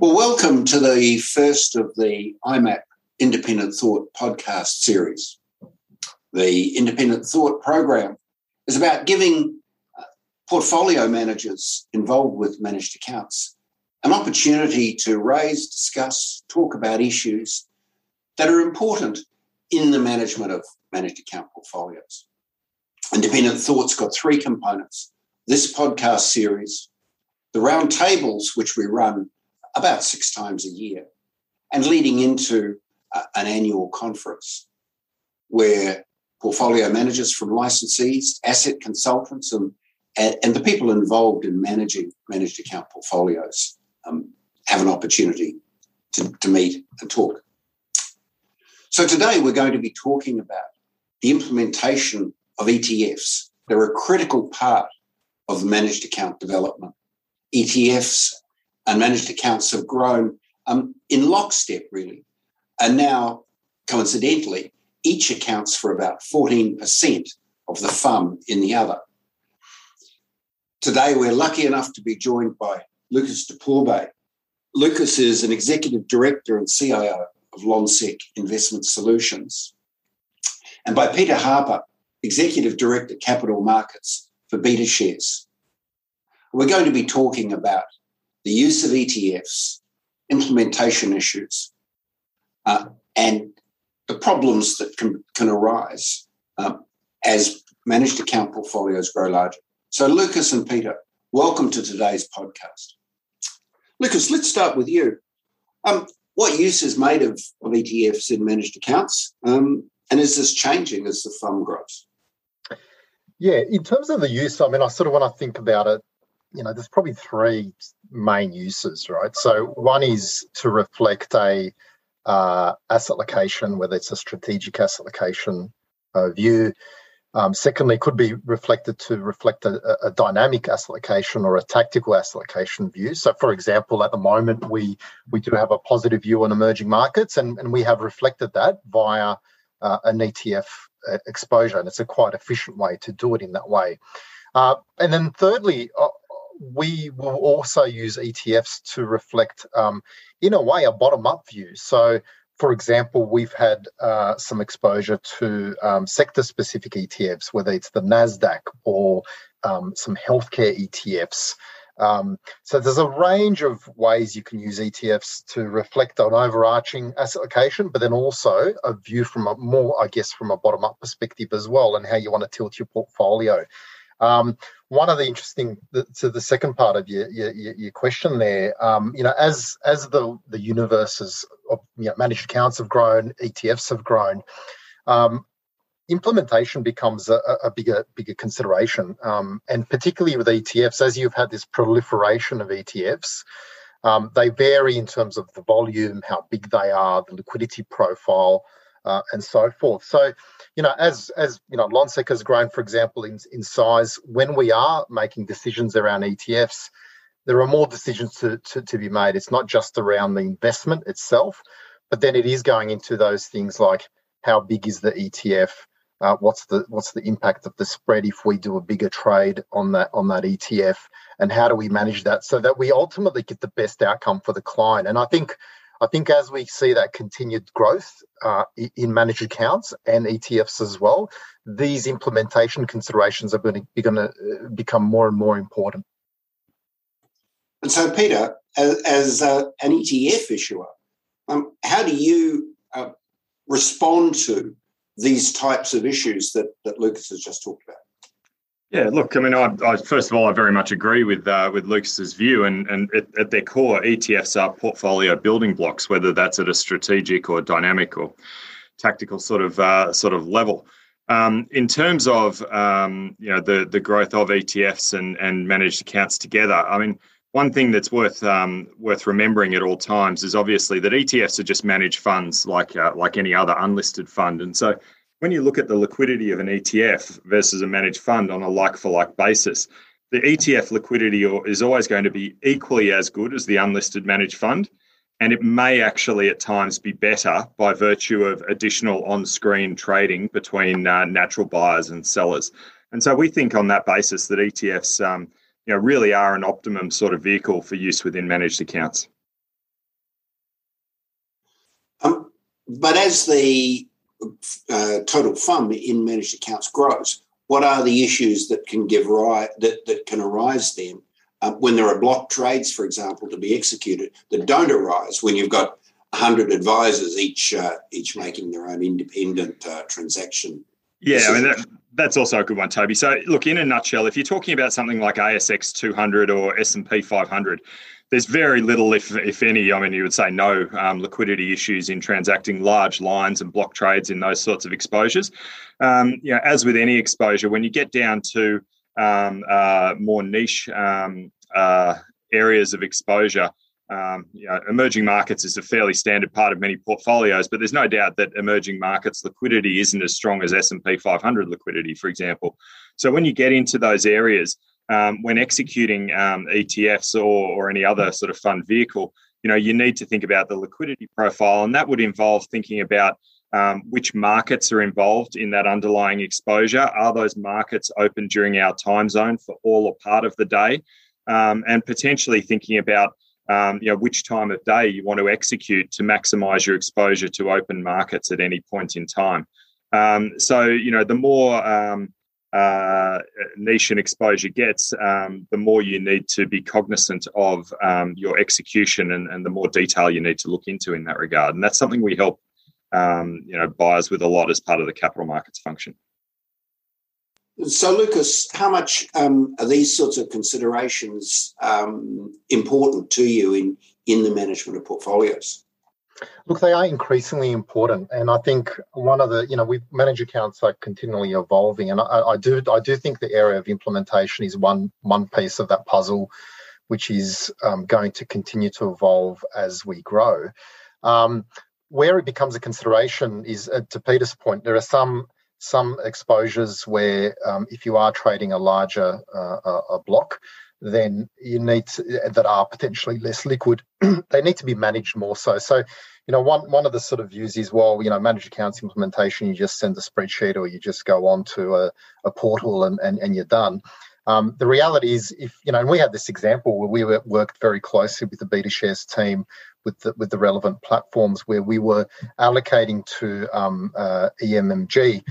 Well, welcome to the first of the IMAP Independent Thought podcast series. The Independent Thought program is about giving uh, portfolio managers involved with managed accounts an opportunity to raise, discuss, talk about issues that are important in the management of managed account portfolios. Independent Thought's got three components this podcast series, the roundtables, which we run about six times a year, and leading into uh, an annual conference where portfolio managers from licensees, asset consultants, and, and the people involved in managing managed account portfolios um, have an opportunity to, to meet and talk. So today we're going to be talking about the implementation of ETFs. They're a critical part of managed account development. ETFs and managed accounts have grown um, in lockstep, really. And now, coincidentally, each accounts for about 14% of the FUM in the other. Today, we're lucky enough to be joined by Lukasz de Pourbaix. Lukasz is an executive director and CIO of Lonsec Investment Solutions, and by Peter Harper, executive director capital markets for BetaShares. We're going to be talking about the use of ETFs, implementation issues, uh, and the problems that can, can arise um, as managed account portfolios grow larger. So, Lukasz and Peter, welcome to today's podcast. Lukasz, let's start with you. Um, what use is made of, of ETFs in managed accounts? Um, and is this changing as the FUM grows? Yeah, in terms of the use, I mean, I sort of when I think about it, you know, there's probably three main uses, right? So one is to reflect a uh, asset allocation, whether it's a strategic asset allocation uh, view. Um, secondly, could be reflected to reflect a, a, dynamic asset allocation or a tactical asset allocation view. So, for example, at the moment we we do have a positive view on emerging markets, and, and we have reflected that via uh, an ETF uh, exposure, and it's a quite efficient way to do it in that way. Uh, and then, thirdly, we will also use ETFs to reflect, um, in a way, a bottom up view. So, for example, we've had uh, some exposure to um, sector specific ETFs, whether it's the NASDAQ or um, some healthcare ETFs. Um, so there's a range of ways you can use ETFs to reflect on overarching asset allocation, but then also a view from a more, I guess, from a bottom up perspective as well, and how you want to tilt your portfolio. Um, one of the interesting to the second part of your your, your question there, um, you know, as as the the universes of you know, managed accounts have grown, ETFs have grown. Um, implementation becomes a, a, bigger bigger consideration, um, and particularly with ETFs, as you've had this proliferation of ETFs, um, they vary in terms of the volume, how big they are, the liquidity profile, uh, and so forth. So, you know, as as you know, Lonsec has grown, for example, in in size. When we are making decisions around ETFs, there are more decisions to, to, to be made. It's not just around the investment itself, but then it is going into those things like how big is the ETF, uh, what's the what's the impact of the spread if we do a bigger trade on that on that ETF, and how do we manage that so that we ultimately get the best outcome for the client. And I think I think as we see that continued growth uh, in managed accounts and ETFs as well, these implementation considerations are going to going to uh, become more and more important. And so, Peter, as, as uh, an ETF issuer, um, how do you uh, respond to these types of issues that, that Lukasz has just talked about? Yeah, look, I mean, I, I, first of all, I very much agree with uh, with Lukasz's view, and and at, at, their core, ETFs are portfolio building blocks, whether that's at a strategic or dynamic or tactical sort of uh, sort of level. Um, in terms of um, you know the the growth of ETFs and and managed accounts together, I mean, one thing that's worth um, worth remembering at all times is obviously that ETFs are just managed funds like uh, like any other unlisted fund, and so when you look at the liquidity of an ETF versus a managed fund on a like for like basis, the ETF liquidity is always going to be equally as good as the unlisted managed fund. And it may actually at times be better by virtue of additional on screen trading between uh, natural buyers and sellers. And so we think on that basis that ETFs um, you know, really are an optimum sort of vehicle for use within managed accounts. Um, but as the uh, total FUM in managed accounts grows, what are the issues that can give rise that, that can arise then uh, when there are block trades, for example, to be executed that don't arise when you've got 100 advisors each uh, each making their own independent uh, transaction. Yeah, I mean that, that's also a good one, Toby. So, look, in a nutshell, if you're talking about something like ASX 200 or S&P 500, there's very little, if if any, I mean, you would say no um, liquidity issues in transacting large lines and block trades in those sorts of exposures. Um, you know, as with any exposure, when you get down to um, uh, more niche um, uh, areas of exposure, um, you know, emerging markets is a fairly standard part of many portfolios, but there's no doubt that emerging markets liquidity isn't as strong as S&P 500 liquidity, for example. So when you get into those areas, um, when executing um, ETFs or, or any other sort of fund vehicle, you know, you need to think about the liquidity profile, and that would involve thinking about um, which markets are involved in that underlying exposure. Are those markets open during our time zone for all or part of the day? Um, and potentially thinking about um, you know which time of day you want to execute to maximize your exposure to open markets at any point in time. Um, so you know the more um, uh, niche and exposure gets, um, the more you need to be cognizant of um, your execution and, and, the more detail you need to look into in that regard. And that's something we help um, you know buyers with a lot as part of the capital markets function. So, Lukasz, how much um, are these sorts of considerations um, important to you in, in the management of portfolios? Look, they are increasingly important, and I think one of the, you know, we manage accounts are continually evolving, and I, I do, I do think the area of implementation is one one piece of that puzzle, which is um, going to continue to evolve as we grow. Um, where it becomes a consideration is, uh, to Peter's point, there are some some exposures where um, if you are trading a larger uh, a block, then you need to, that are potentially less liquid. they need to be managed more so. So, you know, one one of the sort of views is, well, you know, managed accounts implementation, you just send a spreadsheet or you just go on to a, a portal and, and, and you're done. Um, the reality is, if you know, and we had this example where we worked very closely with the BetaShares team with the with the relevant platforms where we were allocating to um, uh, EMMG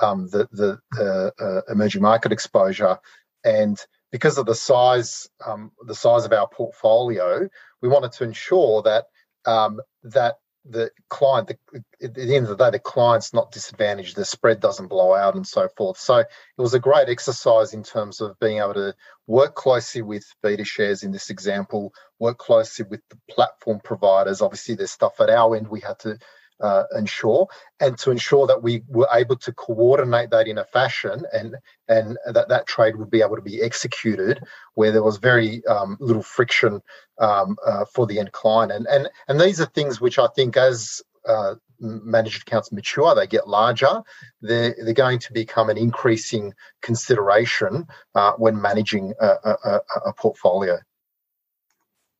um, the the uh, uh, emerging market exposure, and because of the size um, the size of our portfolio, we wanted to ensure that um, that the client, the, at the end of the day, the client's not disadvantaged, the spread doesn't blow out, and so forth. So it was a great exercise in terms of being able to work closely with BetaShares in this example, work closely with the platform providers. Obviously, there's stuff at our end we had to uh, ensure, and to ensure that we were able to coordinate that in a fashion and and that that trade would be able to be executed where there was very um, little friction um, uh, for the end client. And and and these are things which I think as uh, managed accounts mature, they get larger, they're, they're going to become an increasing consideration uh, when managing a, a, a portfolio.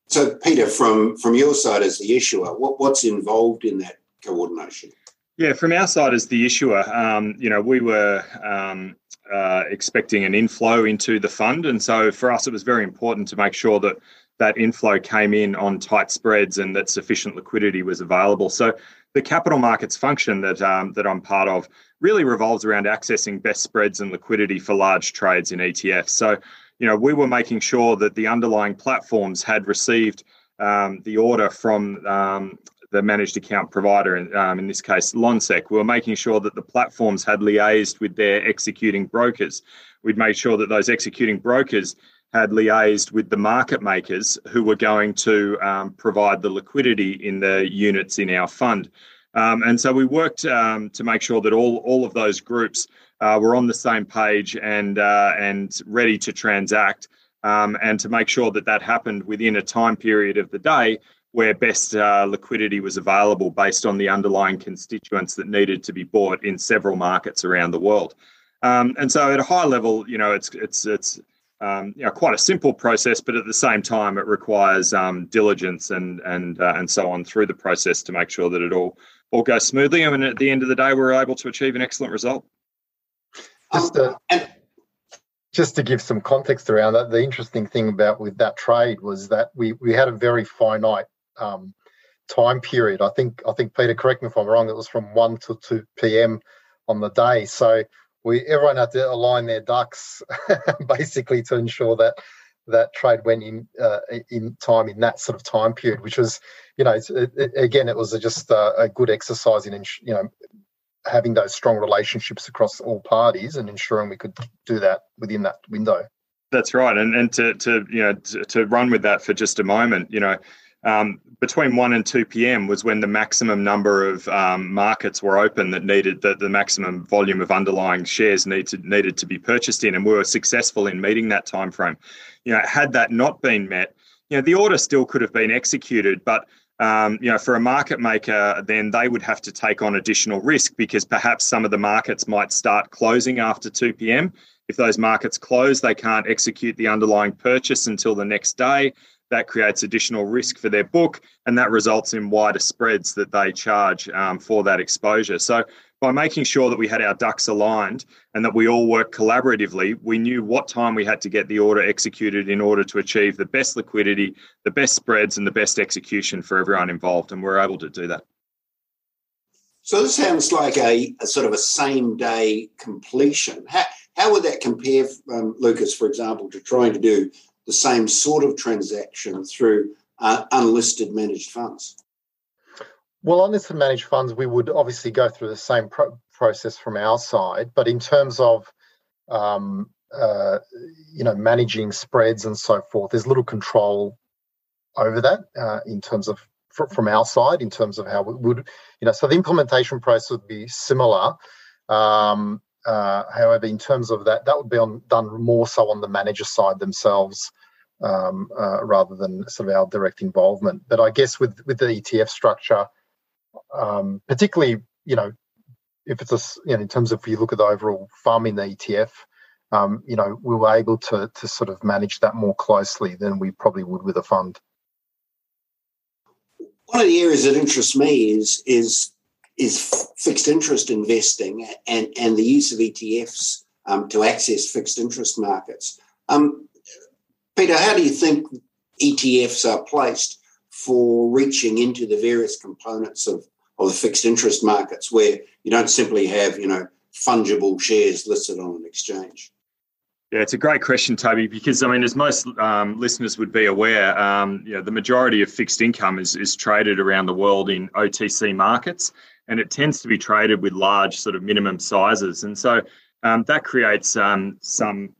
So, Peter, from from your side as the issuer, what, what's involved in that coordination? Yeah, from our side as the issuer, um, you know, we were um, uh, expecting an inflow into the fund, and so for us, it was very important to make sure that that inflow came in on tight spreads and that sufficient liquidity was available. So the capital markets function that um, that I'm part of really revolves around accessing best spreads and liquidity for large trades in ETFs. So you know, we were making sure that the underlying platforms had received um, the order from um, the managed account provider, um, in this case Lonsec, we were making sure that the platforms had liaised with their executing brokers. We'd made sure that those executing brokers had liaised with the market makers who were going to um, provide the liquidity in the units in our fund. Um, and so we worked um, to make sure that all, all of those groups uh, were on the same page and, uh, and ready to transact. Um, and to make sure that that happened within a time period of the day where best uh, liquidity was available based on the underlying constituents that needed to be bought in several markets around the world. Um, and so, at a high level, you know, it's it's it's um, you know quite a simple process, but at the same time, it requires um, diligence and and uh, and so on through the process to make sure that it all all goes smoothly. I and mean, at the end of the day, we're able to achieve an excellent result. Just to, just to give some context around that, the interesting thing about with that trade was that we we had a very finite um, time period. I think I think Peter, correct me if I'm wrong. It was from one to two p.m. on the day. So we everyone had to align their ducks basically to ensure that that trade went in uh, in time in that sort of time period, which was, you know, it, it, again, it was just a, a, good exercise in, you know, having those strong relationships across all parties and ensuring we could do that within that window. That's right, and and to to you know to, to run with that for just a moment, you know, um, between 1 and 2 p.m. was when the maximum number of um, markets were open that needed that the maximum volume of underlying shares needed needed to be purchased in, and we were successful in meeting that time frame. You know, had that not been met, you know, the order still could have been executed, but um, you know, for a market maker, then they would have to take on additional risk because perhaps some of the markets might start closing after 2 p.m. If those markets close, they can't execute the underlying purchase until the next day. That creates additional risk for their book, and that results in wider spreads that they charge um, for that exposure. So, by making sure that we had our ducks aligned and that we all worked collaboratively, we knew what time we had to get the order executed in order to achieve the best liquidity, the best spreads, and the best execution for everyone involved. And we're able to do that. So this sounds like a, a sort of a same day completion. How, how would that compare, um, Lukasz, for example, to trying to do the same sort of transaction through uh, unlisted managed funds? Well, unlisted managed funds, we would obviously go through the same pro- process from our side, but in terms of um, uh, you know managing spreads and so forth, there's little control over that uh, in terms of fr- from our side in terms of how we would you know so the implementation process would be similar. Um, uh, however, in terms of that, that would be on, done more so on the manager side themselves um, uh, rather than sort of our direct involvement. But I guess with with the ETF structure, um, particularly you know if it's a you know in terms of if you look at the overall FUM in the ETF, um, you know we were able to to sort of manage that more closely than we probably would with a fund. One of the areas that interests me is is is fixed interest investing and, and the use of ETFs um, to access fixed interest markets. Um, Peter, how do you think ETFs are placed for reaching into the various components of, of the fixed interest markets where you don't simply have, you know, fungible shares listed on an exchange? Yeah, it's a great question, Toby, because I mean, as most um, listeners would be aware, um, you know, the majority of fixed income is, is traded around the world in OTC markets and it tends to be traded with large sort of minimum sizes. And so um, that creates um, some.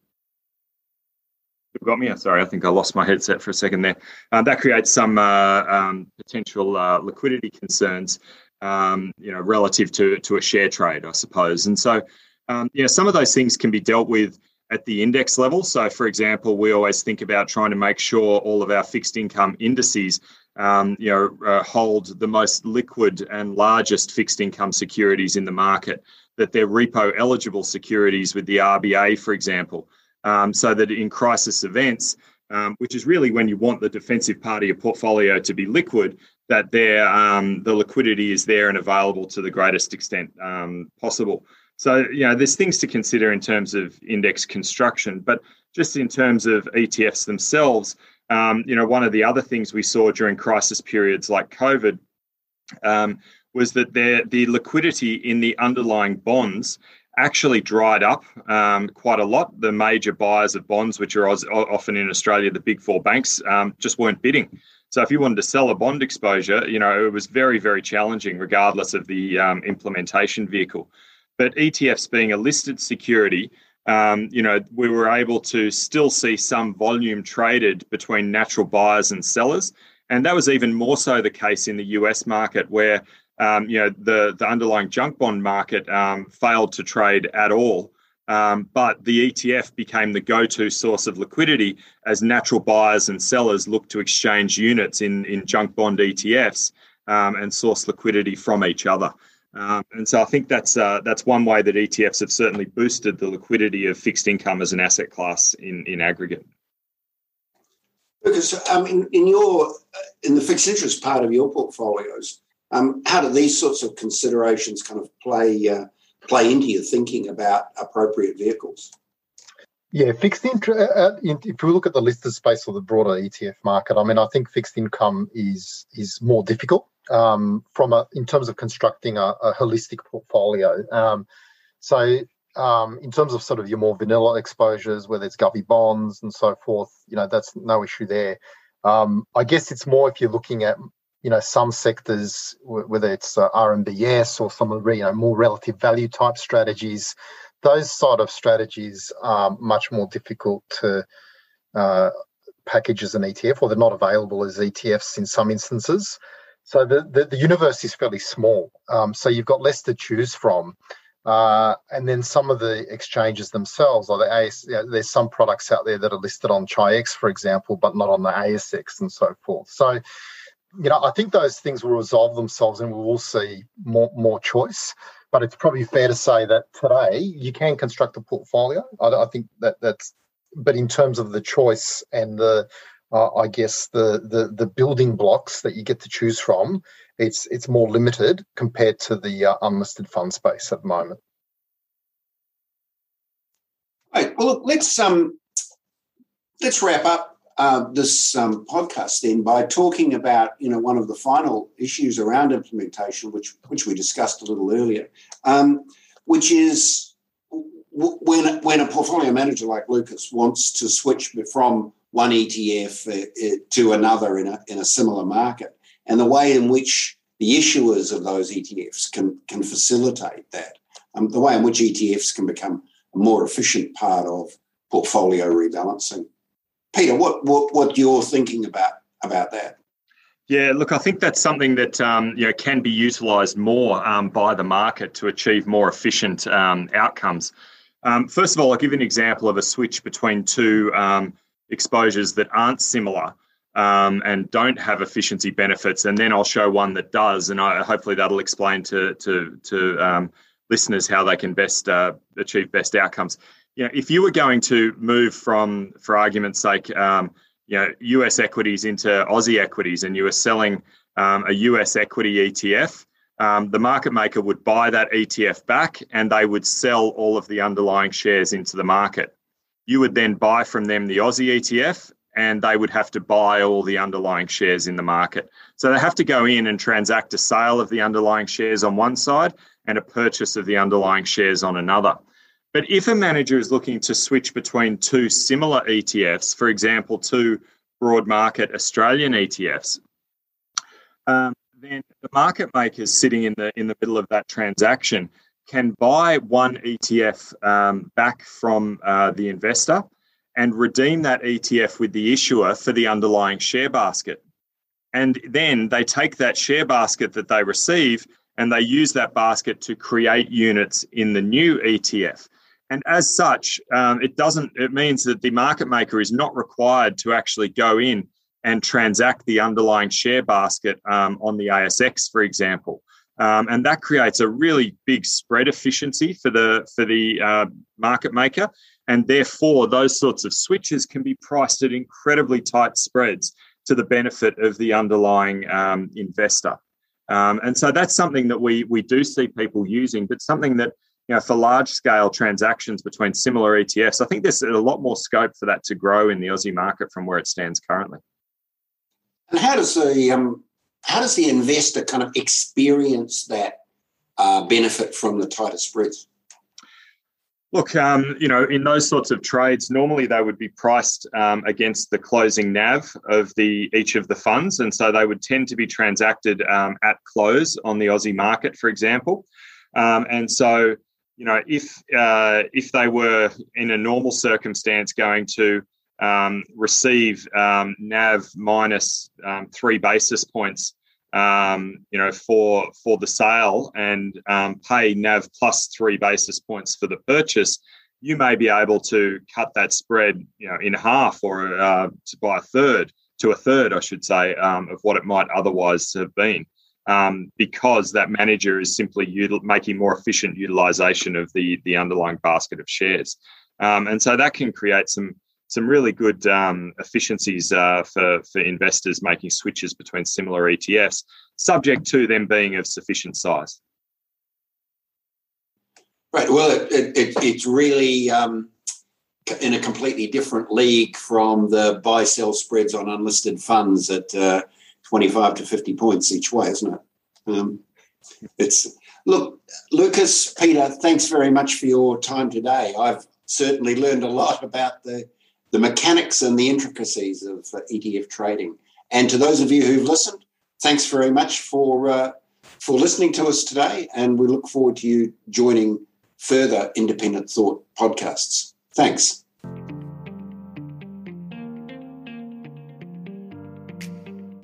You got me? Sorry, I think I lost my headset for a second there. Uh, that creates some uh, um, potential uh, liquidity concerns, um, you know, relative to to a share trade, I suppose. And so, um, yeah, some of those things can be dealt with at the index level. So, for example, we always think about trying to make sure all of our fixed income indices um, you know, uh, hold the most liquid and largest fixed income securities in the market, that they're repo eligible securities with the RBA, for example, um, so that in crisis events, um, which is really when you want the defensive part of your portfolio to be liquid, that um, the liquidity is there and available to the greatest extent um, possible. So, you know, there's things to consider in terms of index construction, but just in terms of ETFs themselves, um, you know, one of the other things we saw during crisis periods like COVID um, was that the, the liquidity in the underlying bonds actually dried up um, quite a lot. The major buyers of bonds, which are often in Australia, the big four banks, um, just weren't bidding. So if you wanted to sell a bond exposure, you know, it was very, very challenging, regardless of the um, implementation vehicle. But ETFs being a listed security um, you know, we were able to still see some volume traded between natural buyers and sellers. And that was even more so the case in the US market, where um, you know the the underlying junk bond market um, failed to trade at all. Um, but the ETF became the go-to source of liquidity as natural buyers and sellers looked to exchange units in in junk bond ETFs um, and source liquidity from each other. Um, and so I think that's uh, that's one way that ETFs have certainly boosted the liquidity of fixed income as an asset class in, in aggregate. Because um, in, in your in the fixed interest part of your portfolios, um, how do these sorts of considerations kind of play uh, play into your thinking about appropriate vehicles? Yeah, fixed interest. Uh, uh if we look at the listed space or the broader ETF market, I mean, I think fixed income is is more difficult um, from a in terms of constructing a, a holistic portfolio. Um, so um, in terms of sort of your more vanilla exposures, whether it's govy bonds and so forth, you know that's no issue there. Um, I guess it's more if you're looking at you know some sectors, whether it's uh, RMBS or some of the you know more relative value type strategies. Those sort of strategies are much more difficult to uh, package as an ETF, or they're not available as ETFs in some instances. So the, the, the universe is fairly small. Um, so you've got less to choose from. Uh, and then some of the exchanges themselves, or the AS, you know, there's some products out there that are listed on Chi-X, for example, but not on the ASX and so forth. So, you know, I think those things will resolve themselves and we will see more, more choice. But it's probably fair to say that today you can construct a portfolio. I, I think that that's, but in terms of the choice and the uh, I guess the, the the building blocks that you get to choose from, it's it's more limited compared to the uh, unlisted fund space at the moment. Right. Well, look, let's um let's wrap up uh, this um, podcast then by talking about you know one of the final issues around implementation, which which we discussed a little earlier, um, which is when when a portfolio manager like Lukasz wants to switch from one ETF uh, uh, to another in a, in a similar market, and the way in which the issuers of those ETFs can, can facilitate that, um, the way in which ETFs can become a more efficient part of portfolio rebalancing. Peter, what, what, what you're thinking about, about that? Yeah, look, I think that's something that um, you know can be utilised more um, by the market to achieve more efficient um, outcomes. Um, first of all, I'll give an example of a switch between two um, exposures that aren't similar um, and don't have efficiency benefits, and then I'll show one that does, and I, hopefully that'll explain to to to um, listeners how they can best uh, achieve best outcomes. You know, if you were going to move from, for argument's sake, um, you know, US equities into Aussie equities, and you were selling um, a US equity ETF. Um, the market maker would buy that ETF back and they would sell all of the underlying shares into the market you would then buy from them the Aussie ETF and they would have to buy all the underlying shares in the market. So they have to go in and transact a sale of the underlying shares on one side and a purchase of the underlying shares on another. But if a manager is looking to switch between two similar ETFs, for example, two broad market Australian ETFs, um, then the market makers sitting in the in the middle of that transaction can buy one ETF um, back from uh, the investor and redeem that ETF with the issuer for the underlying share basket. And then they take that share basket that they receive and they use that basket to create units in the new ETF. And as such, um, it doesn't, it means that the market maker is not required to actually go in and transact the underlying share basket um, on the ASX, for example. Um, and that creates a really big spread efficiency for the for the uh, market maker, and therefore those sorts of switches can be priced at incredibly tight spreads to the benefit of the underlying um, investor. Um, and so that's something that we we do see people using, but something that you know for large scale transactions between similar ETFs, I think there's a lot more scope for that to grow in the Aussie market from where it stands currently. And how does the um, how does the investor kind of experience that uh, benefit from the tighter spreads? Look, um, you know, in those sorts of trades, normally they would be priced um, against the closing NAV of the each of the funds, and so they would tend to be transacted um, at close on the Aussie market, for example. Um, and so, you know, if uh, if they were in a normal circumstance going to um, receive um, NAV minus um, three basis points, um, you know, for for the sale and um, pay NAV plus three basis points for the purchase, you may be able to cut that spread, you know, in half or uh, by a third to a third, I should say, um, of what it might otherwise have been. Because that manager is simply util- making more efficient utilization of the the underlying basket of shares, and so that can create some some really good um, efficiencies uh, for, for investors making switches between similar ETFs, subject to them being of sufficient size. Right. Well, it, it, it's really um, in a completely different league from the buy sell spreads on unlisted funds at uh, 25 to 50 points each way, isn't it? Um, it's look, Lukasz, Peter, thanks very much for your time today. I've certainly learned a lot about the, the mechanics and the intricacies of uh, ETF trading. And to those of you who've listened, thanks very much for uh, for listening to us today. And we look forward to you joining further independent thought podcasts. Thanks.